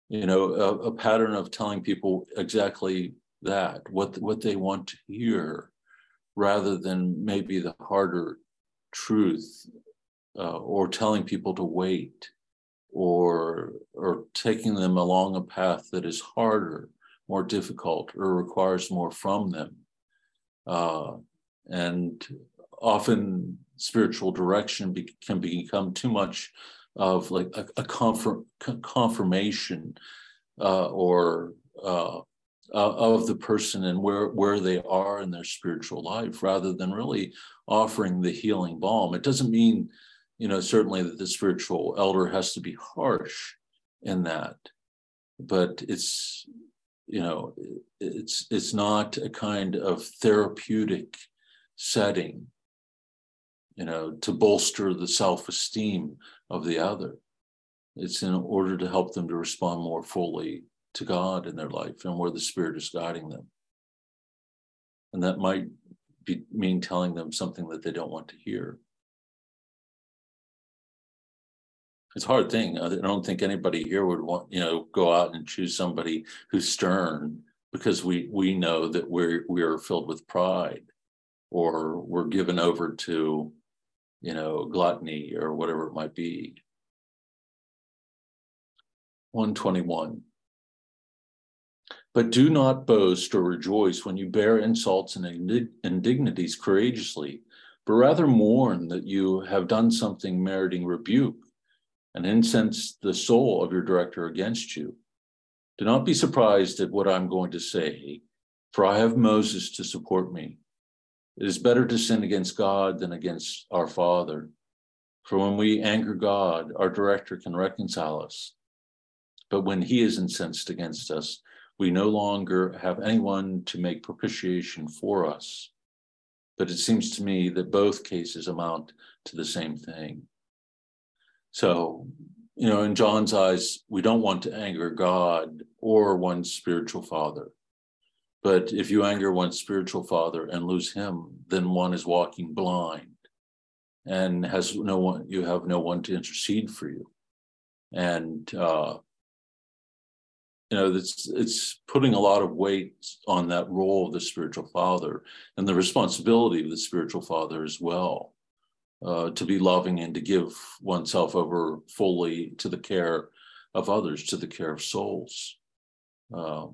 You know, a, a pattern of telling people exactly that, what what they want to hear, rather than maybe the harder truth, uh, or telling people to wait, or or taking them along a path that is harder, more difficult, or requires more from them. Uh, and often spiritual direction be, can become too much of like a, a confirm, confirmation uh, or uh, of the person and where where they are in their spiritual life, rather than really offering the healing balm. It doesn't mean, you know, certainly that the spiritual elder has to be harsh in that, but it's you know it's it's not a kind of therapeutic setting you know, to bolster the self esteem of the other. It's in order to help them to respond more fully to God in their life and where the Spirit is guiding them. And that might be, mean telling them something that they don't want to hear. It's a hard thing. I don't think anybody here would want, you know, go out and choose somebody who's stern because we we know that we're we are filled with pride or we're given over to you know, gluttony or whatever it might be. 121. But do not boast or rejoice when you bear insults and indignities courageously, but rather mourn that you have done something meriting rebuke and incense the soul of your director against you. Do not be surprised at what I'm going to say, for I have Moses to support me. It is better to sin against God than against our Father. For when we anger God, our director can reconcile us. But when he is incensed against us, we no longer have anyone to make propitiation for us. But it seems to me that both cases amount to the same thing. So, you know, in John's eyes, we don't want to anger God or one's spiritual father. But if you anger one's spiritual father and lose him, then one is walking blind and has no one, you have no one to intercede for you. And, uh, you know, it's, it's putting a lot of weight on that role of the spiritual father and the responsibility of the spiritual father as well. Uh, to be loving and to give oneself over fully to the care of others, to the care of souls. Uh,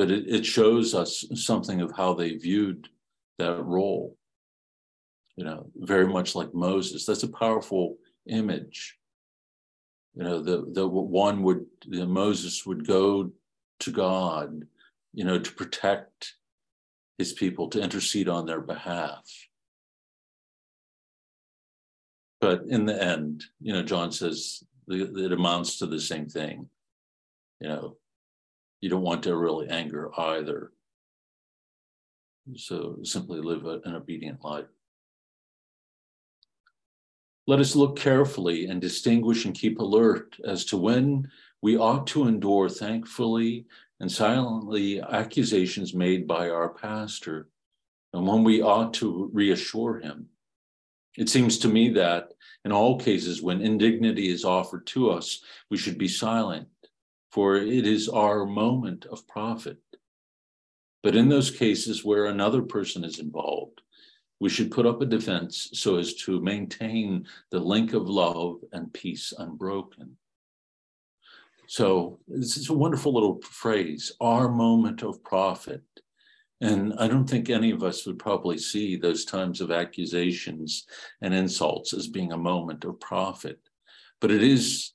but it, it shows us something of how they viewed that role. You know, very much like Moses. That's a powerful image. You know, the the one would the Moses would go to God, you know, to protect his people, to intercede on their behalf. But in the end, you know, John says it amounts to the same thing. You know, you don't want to really anger either. So simply live an obedient life. Let us look carefully and distinguish and keep alert as to when we ought to endure thankfully and silently accusations made by our pastor, and when we ought to reassure him. It seems to me that in all cases, when indignity is offered to us, we should be silent, for it is our moment of profit. But in those cases where another person is involved, we should put up a defense so as to maintain the link of love and peace unbroken. So this is a wonderful little phrase, our moment of profit. And I don't think any of us would probably see those times of accusations and insults as being a moment of profit. But it is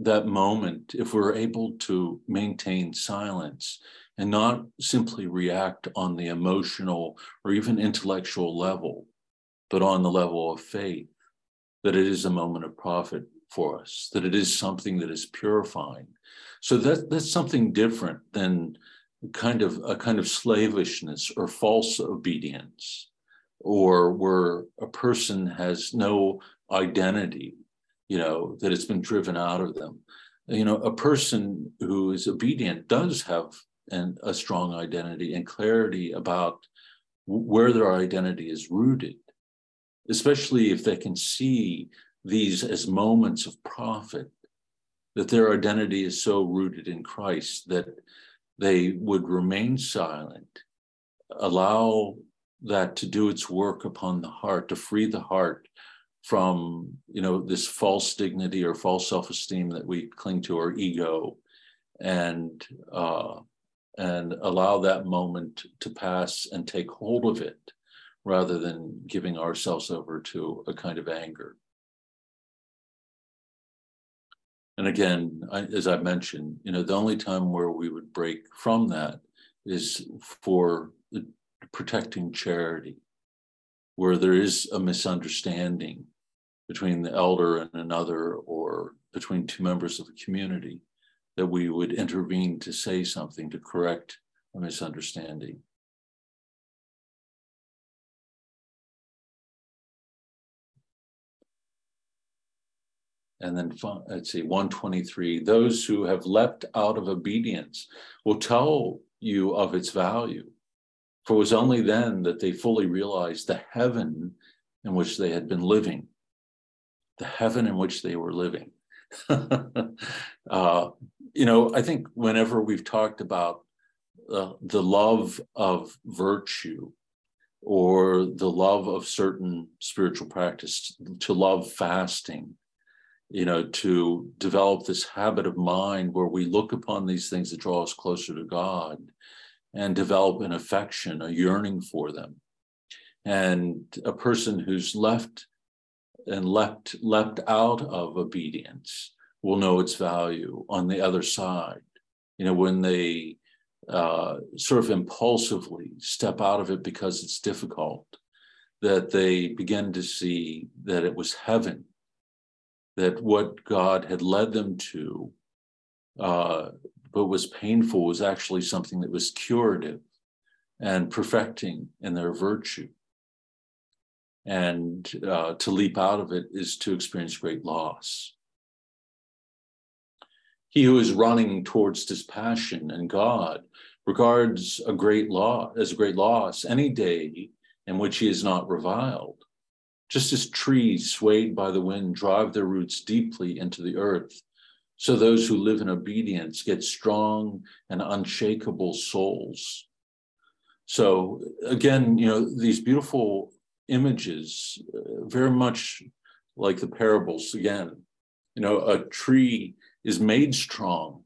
that moment, if we're able to maintain silence and not simply react on the emotional or even intellectual level, but on the level of faith, that it is a moment of profit for us, that it is something that is purifying, so that that's something different than kind of a kind of slavishness or false obedience, or where a person has no identity, you know, that it's been driven out of them. You know, a person who is obedient does have an, a strong identity and clarity about where their identity is rooted, especially if they can see these as moments of profit that their identity is so rooted in Christ that they would remain silent, allow that to do its work upon the heart, to free the heart from you know this false dignity or false self-esteem that we cling to our ego and uh, and allow that moment to pass and take hold of it rather than giving ourselves over to a kind of anger. And again, I, as I mentioned, you know, the only time where we would break from that is for protecting charity, where there is a misunderstanding between the elder and another, or between two members of the community, that we would intervene to say something to correct a misunderstanding. And then let's see, 123 those who have leapt out of obedience will tell you of its value. For it was only then that they fully realized the heaven in which they had been living, the heaven in which they were living. uh, you know, I think whenever we've talked about uh, the love of virtue or the love of certain spiritual practice, to love fasting, you know, to develop this habit of mind where we look upon these things that draw us closer to God and develop an affection, a yearning for them. And a person who's left and leapt, leapt out of obedience will know its value on the other side. You know, when they uh, sort of impulsively step out of it because it's difficult, that they begin to see that it was heaven that what God had led them to, uh, but was painful, was actually something that was curative and perfecting in their virtue. And uh, to leap out of it is to experience great loss. He who is running towards dispassion and God regards a great loss as a great loss any day in which he is not reviled just as trees swayed by the wind drive their roots deeply into the earth, so those who live in obedience get strong and unshakable souls. So, again, you know, these beautiful images, uh, very much like the parables again. You know, a tree is made strong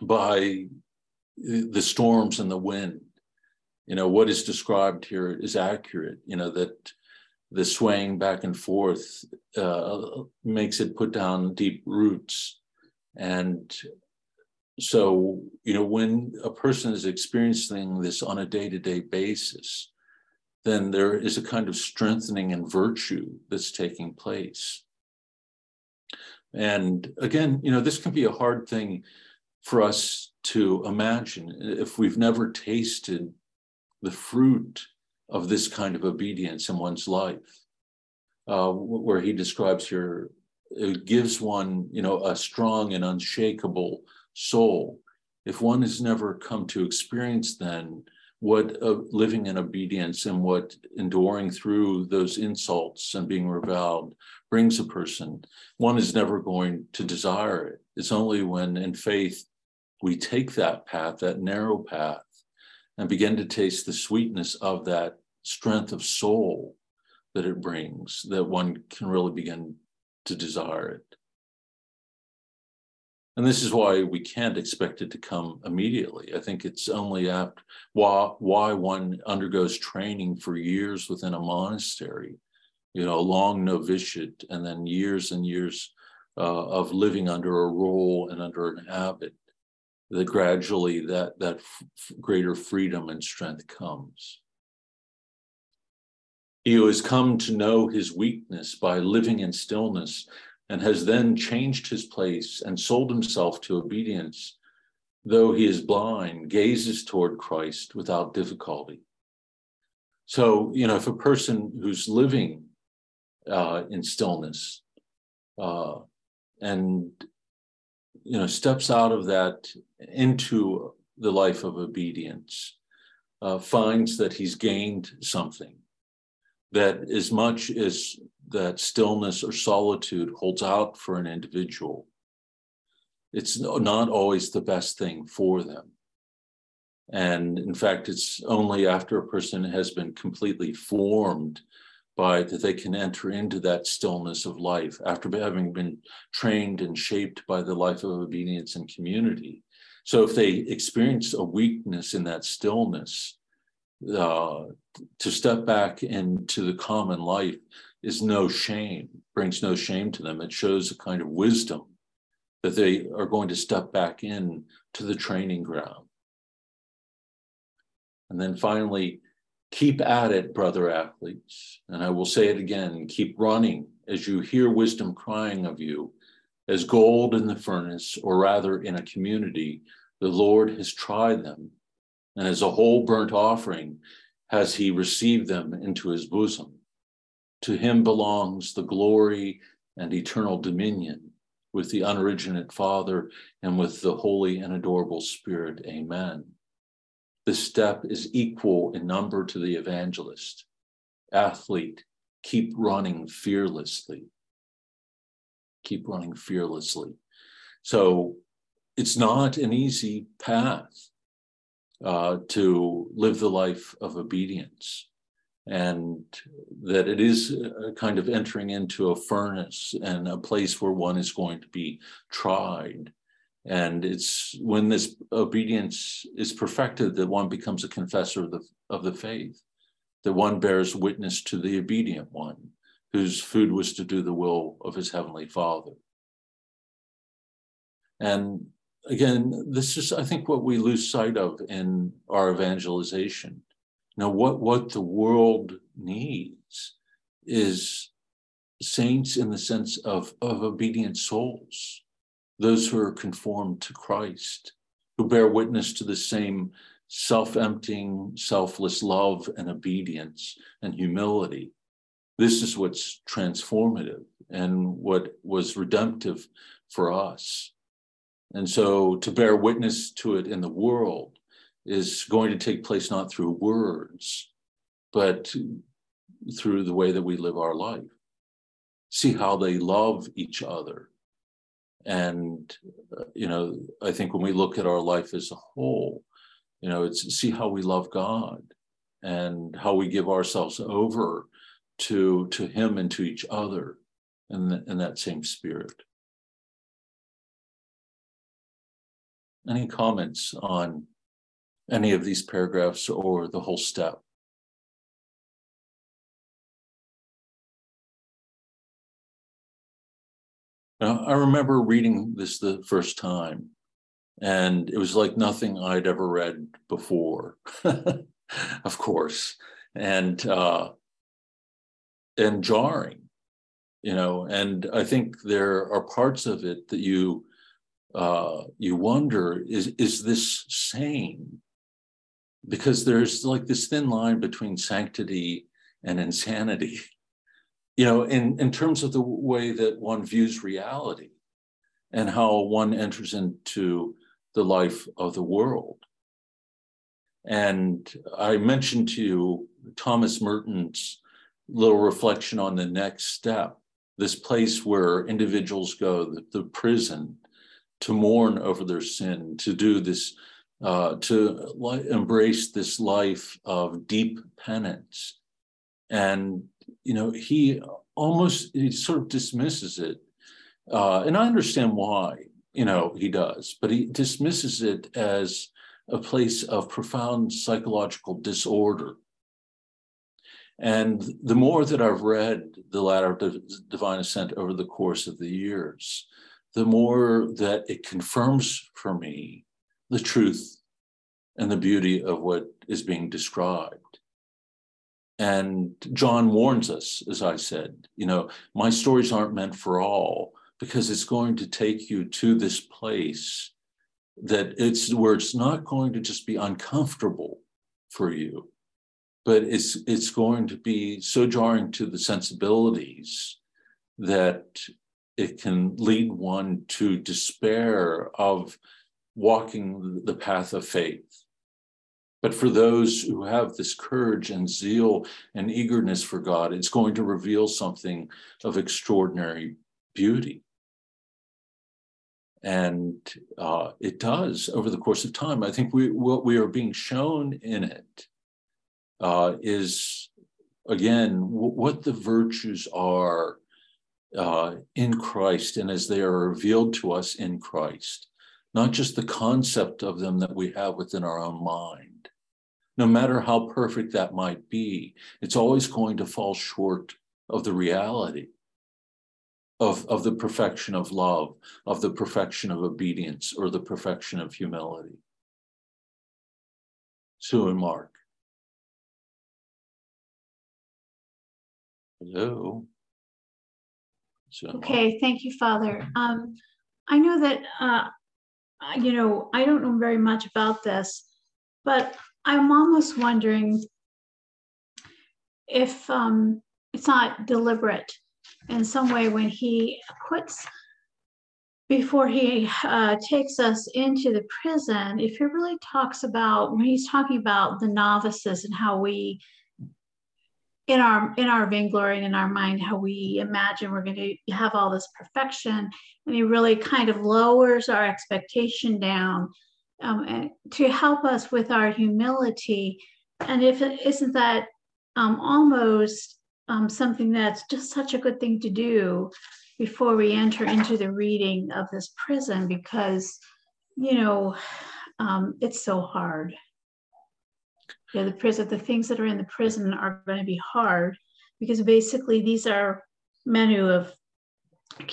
by the storms and the wind. You know, what is described here is accurate, you know, that the swaying back and forth uh, makes it put down deep roots. And so, you know, when a person is experiencing this on a day to day basis, then there is a kind of strengthening and virtue that's taking place. And again, you know, this can be a hard thing for us to imagine if we've never tasted the fruit of this kind of obedience in one's life, uh, where he describes here, it gives one, you know, a strong and unshakable soul. if one has never come to experience then what uh, living in obedience and what enduring through those insults and being reviled brings a person, one is never going to desire it. It's only when in faith we take that path, that narrow path, and begin to taste the sweetness of that strength of soul that it brings, that one can really begin to desire it. And this is why we can't expect it to come immediately. I think it's only after why, why one undergoes training for years within a monastery, you know, a long novitiate, and then years and years uh, of living under a role and under an habit. That gradually that that f- greater freedom and strength comes. He who has come to know his weakness by living in stillness and has then changed his place and sold himself to obedience, though he is blind, gazes toward Christ without difficulty. So, you know, if a person who's living uh, in stillness uh, and, you know, steps out of that into the life of obedience, uh, finds that he's gained something, that as much as that stillness or solitude holds out for an individual, it's not always the best thing for them. And in fact, it's only after a person has been completely formed by that they can enter into that stillness of life after having been trained and shaped by the life of obedience and community. So if they experience a weakness in that stillness, uh, to step back into the common life is no shame, brings no shame to them. It shows a kind of wisdom that they are going to step back in to the training ground. And then finally, keep at it, brother athletes. And I will say it again keep running as you hear wisdom crying of you, as gold in the furnace, or rather in a community, the Lord has tried them. And as a whole burnt offering, has he received them into his bosom. To him belongs the glory and eternal dominion with the unoriginate Father and with the holy and adorable Spirit. Amen. This step is equal in number to the evangelist. Athlete, keep running fearlessly. Keep running fearlessly. So it's not an easy path uh, to live the life of obedience and that it is a kind of entering into a furnace and a place where one is going to be tried. And it's when this obedience is perfected that one becomes a confessor of the, of the faith, that one bears witness to the obedient one, whose food was to do the will of his heavenly Father. And again, this is, I think, what we lose sight of in our evangelization now, what, what the world needs is saints in the sense of, of obedient souls, those who are conformed to Christ, who bear witness to the same self emptying, selfless love and obedience and humility. This is what's transformative and what was redemptive for us. And so to bear witness to it in the world is going to take place not through words, but through the way that we live our life. See how they love each other. And, uh, you know, I think when we look at our life as a whole, you know, it's see how we love God and how we give ourselves over to, to Him and to each other in, the, in that same spirit. Any comments on any of these paragraphs or the whole step. Now, I remember reading this the first time, and it was like nothing I'd ever read before, of course, and uh, and jarring, you know. And I think there are parts of it that you uh, you wonder is is this sane? Because there's like this thin line between sanctity and insanity you know in in terms of the way that one views reality and how one enters into the life of the world. And I mentioned to you Thomas Merton's little reflection on the next step, this place where individuals go, the, the prison, to mourn over their sin, to do this, uh, to embrace this life of deep penance. And, you know, he almost, he sort of dismisses it. Uh, and I understand why, you know, he does, but he dismisses it as a place of profound psychological disorder. And the more that I've read the Ladder of Divine Ascent over the course of the years, the more that it confirms for me the truth and the beauty of what is being described. And John warns us, as I said, you know, my stories aren't meant for all because it's going to take you to this place that it's where it's not going to just be uncomfortable for you, but it's it's going to be so jarring to the sensibilities that it can lead one to despair of walking the path of faith. But for those who have this courage and zeal and eagerness for God, it's going to reveal something of extraordinary beauty. And uh, it does over the course of time. I think we, what we are being shown in it uh, is, again, w- what the virtues are uh, in Christ and as they are revealed to us in Christ, not just the concept of them that we have within our own mind. No matter how perfect that might be, it's always going to fall short of the reality of, of the perfection of love, of the perfection of obedience, or the perfection of humility. Sue and Mark. Hello. Sue okay, thank you, Father. Um, I know that, uh, you know, I don't know very much about this, but I'm almost wondering if um, it's not deliberate in some way when he puts before he uh, takes us into the prison, if he really talks about when he's talking about the novices and how we, in our in our vainglory and in our mind, how we imagine we're going to have all this perfection, and he really kind of lowers our expectation down um, to help us with our humility. And if it isn't that um, almost um, something that's just such a good thing to do before we enter into the reading of this prison because, you know, um, it's so hard. Yeah, the prison, the things that are in the prison are going to be hard because basically these are men who have,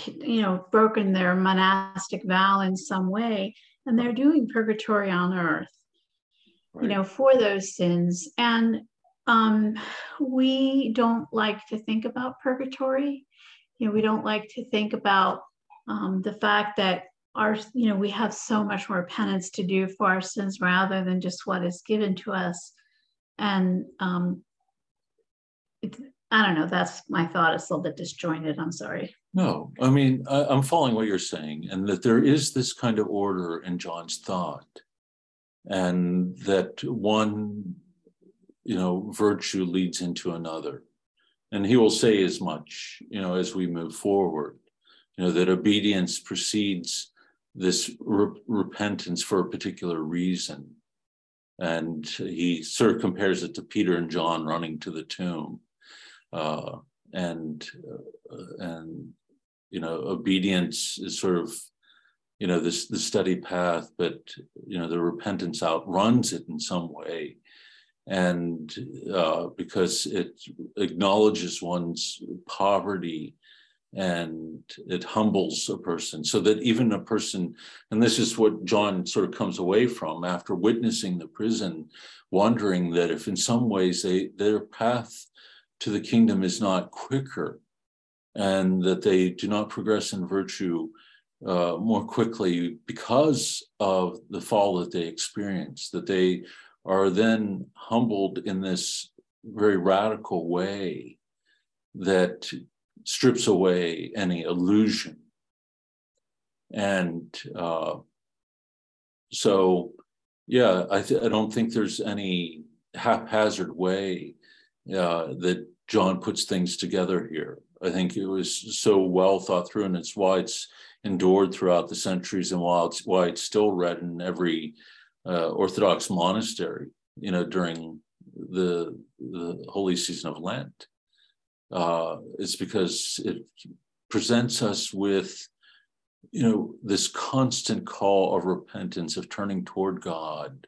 you know, broken their monastic vow in some way and they're doing purgatory on earth, right. you know, for those sins. And um, we don't like to think about purgatory. You know, we don't like to think about um, the fact that our, you know, we have so much more penance to do for our sins rather than just what is given to us. And um, it, I don't know. That's my thought. It's a little bit disjointed. I'm sorry. No, I mean, I, I'm following what you're saying, and that there is this kind of order in John's thought, and that one you know, virtue leads into another. And he will say as much, you know, as we move forward, you know, that obedience precedes this re- repentance for a particular reason. And he sort of compares it to Peter and John running to the tomb. Uh, and, uh, and, you know, obedience is sort of, you know, this the steady path, but, you know, the repentance outruns it in some way and uh, because it acknowledges one's poverty and it humbles a person so that even a person and this is what john sort of comes away from after witnessing the prison wondering that if in some ways they their path to the kingdom is not quicker and that they do not progress in virtue uh, more quickly because of the fall that they experience that they are then humbled in this very radical way that strips away any illusion. And uh, so, yeah, I, th- I don't think there's any haphazard way uh, that John puts things together here. I think it was so well thought through, and it's why it's endured throughout the centuries, and why it's why it's still read in every uh, Orthodox monastery. You know, during the the holy season of Lent, uh, it's because it presents us with you know this constant call of repentance of turning toward god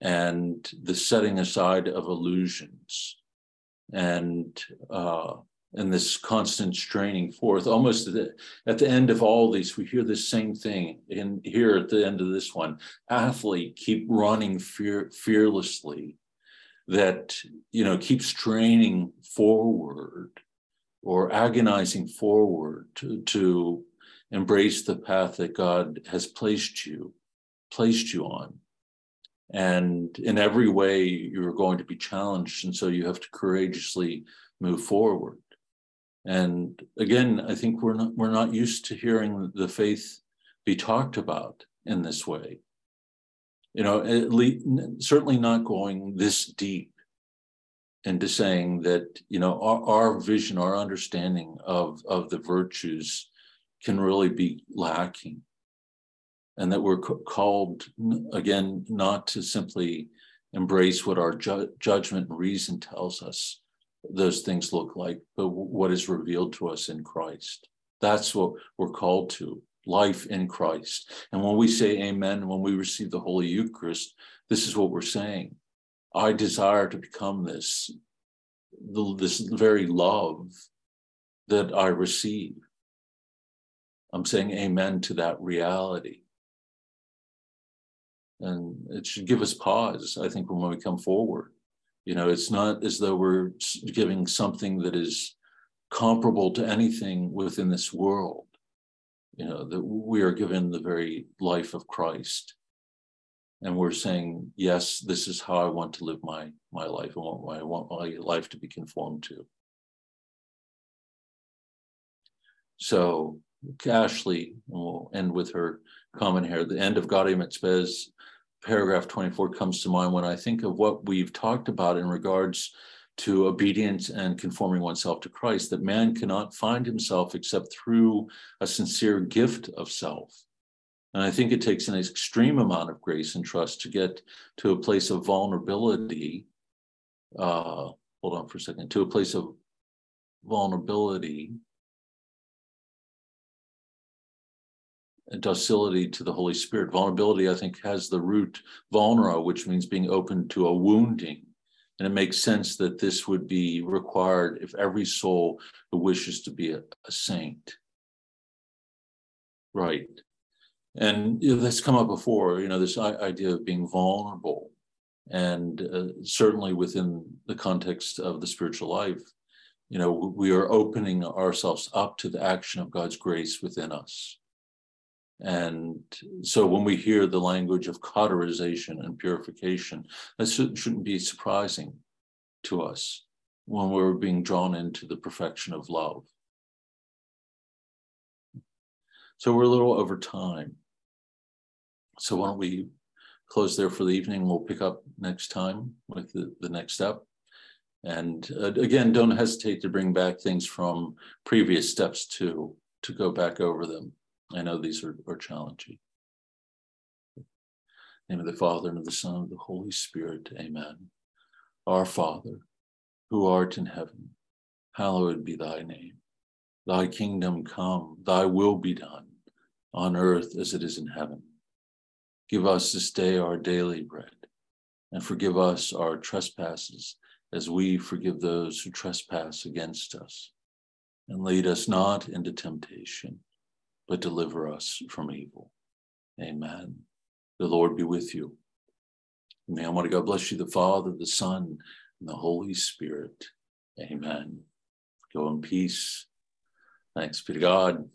and the setting aside of illusions and uh and this constant straining forth. Almost at the, at the end of all these we hear the same thing in here at the end of this one. Athlete keep running fear, fearlessly that you know keeps straining forward or agonizing forward to, to embrace the path that God has placed you, placed you on. And in every way, you're going to be challenged. And so you have to courageously move forward. And again, I think we're not, we're not used to hearing the faith be talked about in this way. You know, at least, certainly not going this deep into saying that, you know, our, our vision, our understanding of, of the virtues can really be lacking. And that we're called, again, not to simply embrace what our ju- judgment and reason tells us those things look like, but what is revealed to us in Christ. That's what we're called to life in Christ. And when we say amen, when we receive the Holy Eucharist, this is what we're saying. I desire to become this, this very love that I receive. I'm saying amen to that reality. And it should give us pause, I think, when we come forward. You know, it's not as though we're giving something that is comparable to anything within this world. You know, that we are given the very life of Christ. And we're saying, yes, this is how I want to live my, my life. I want, I want my life to be conformed to. So Ashley, we'll end with her comment here. The end of Gaudium et Spes, paragraph 24 comes to mind when I think of what we've talked about in regards to obedience and conforming oneself to Christ, that man cannot find himself except through a sincere gift of self. And I think it takes an extreme amount of grace and trust to get to a place of vulnerability. Uh, hold on for a second, to a place of vulnerability and docility to the Holy Spirit. Vulnerability, I think, has the root vulnera, which means being open to a wounding. And it makes sense that this would be required if every soul who wishes to be a, a saint. Right. And you know, that's come up before, you know, this idea of being vulnerable. And uh, certainly within the context of the spiritual life, you know, we are opening ourselves up to the action of God's grace within us. And so when we hear the language of cauterization and purification, that shouldn't be surprising to us when we're being drawn into the perfection of love. So we're a little over time. So why don't we close there for the evening? We'll pick up next time with the, the next step. And uh, again, don't hesitate to bring back things from previous steps too, to go back over them. I know these are, are challenging. name of the Father and of the Son and of the Holy Spirit. Amen. Our Father, who art in heaven, hallowed be thy name. Thy kingdom come, thy will be done, on earth as it is in heaven. Give us this day our daily bread, and forgive us our trespasses as we forgive those who trespass against us. And lead us not into temptation but deliver us from evil. Amen. The Lord be with you. May Almighty God bless you, the Father, the Son, and the Holy Spirit. Amen. Go in peace. Thanks be to God.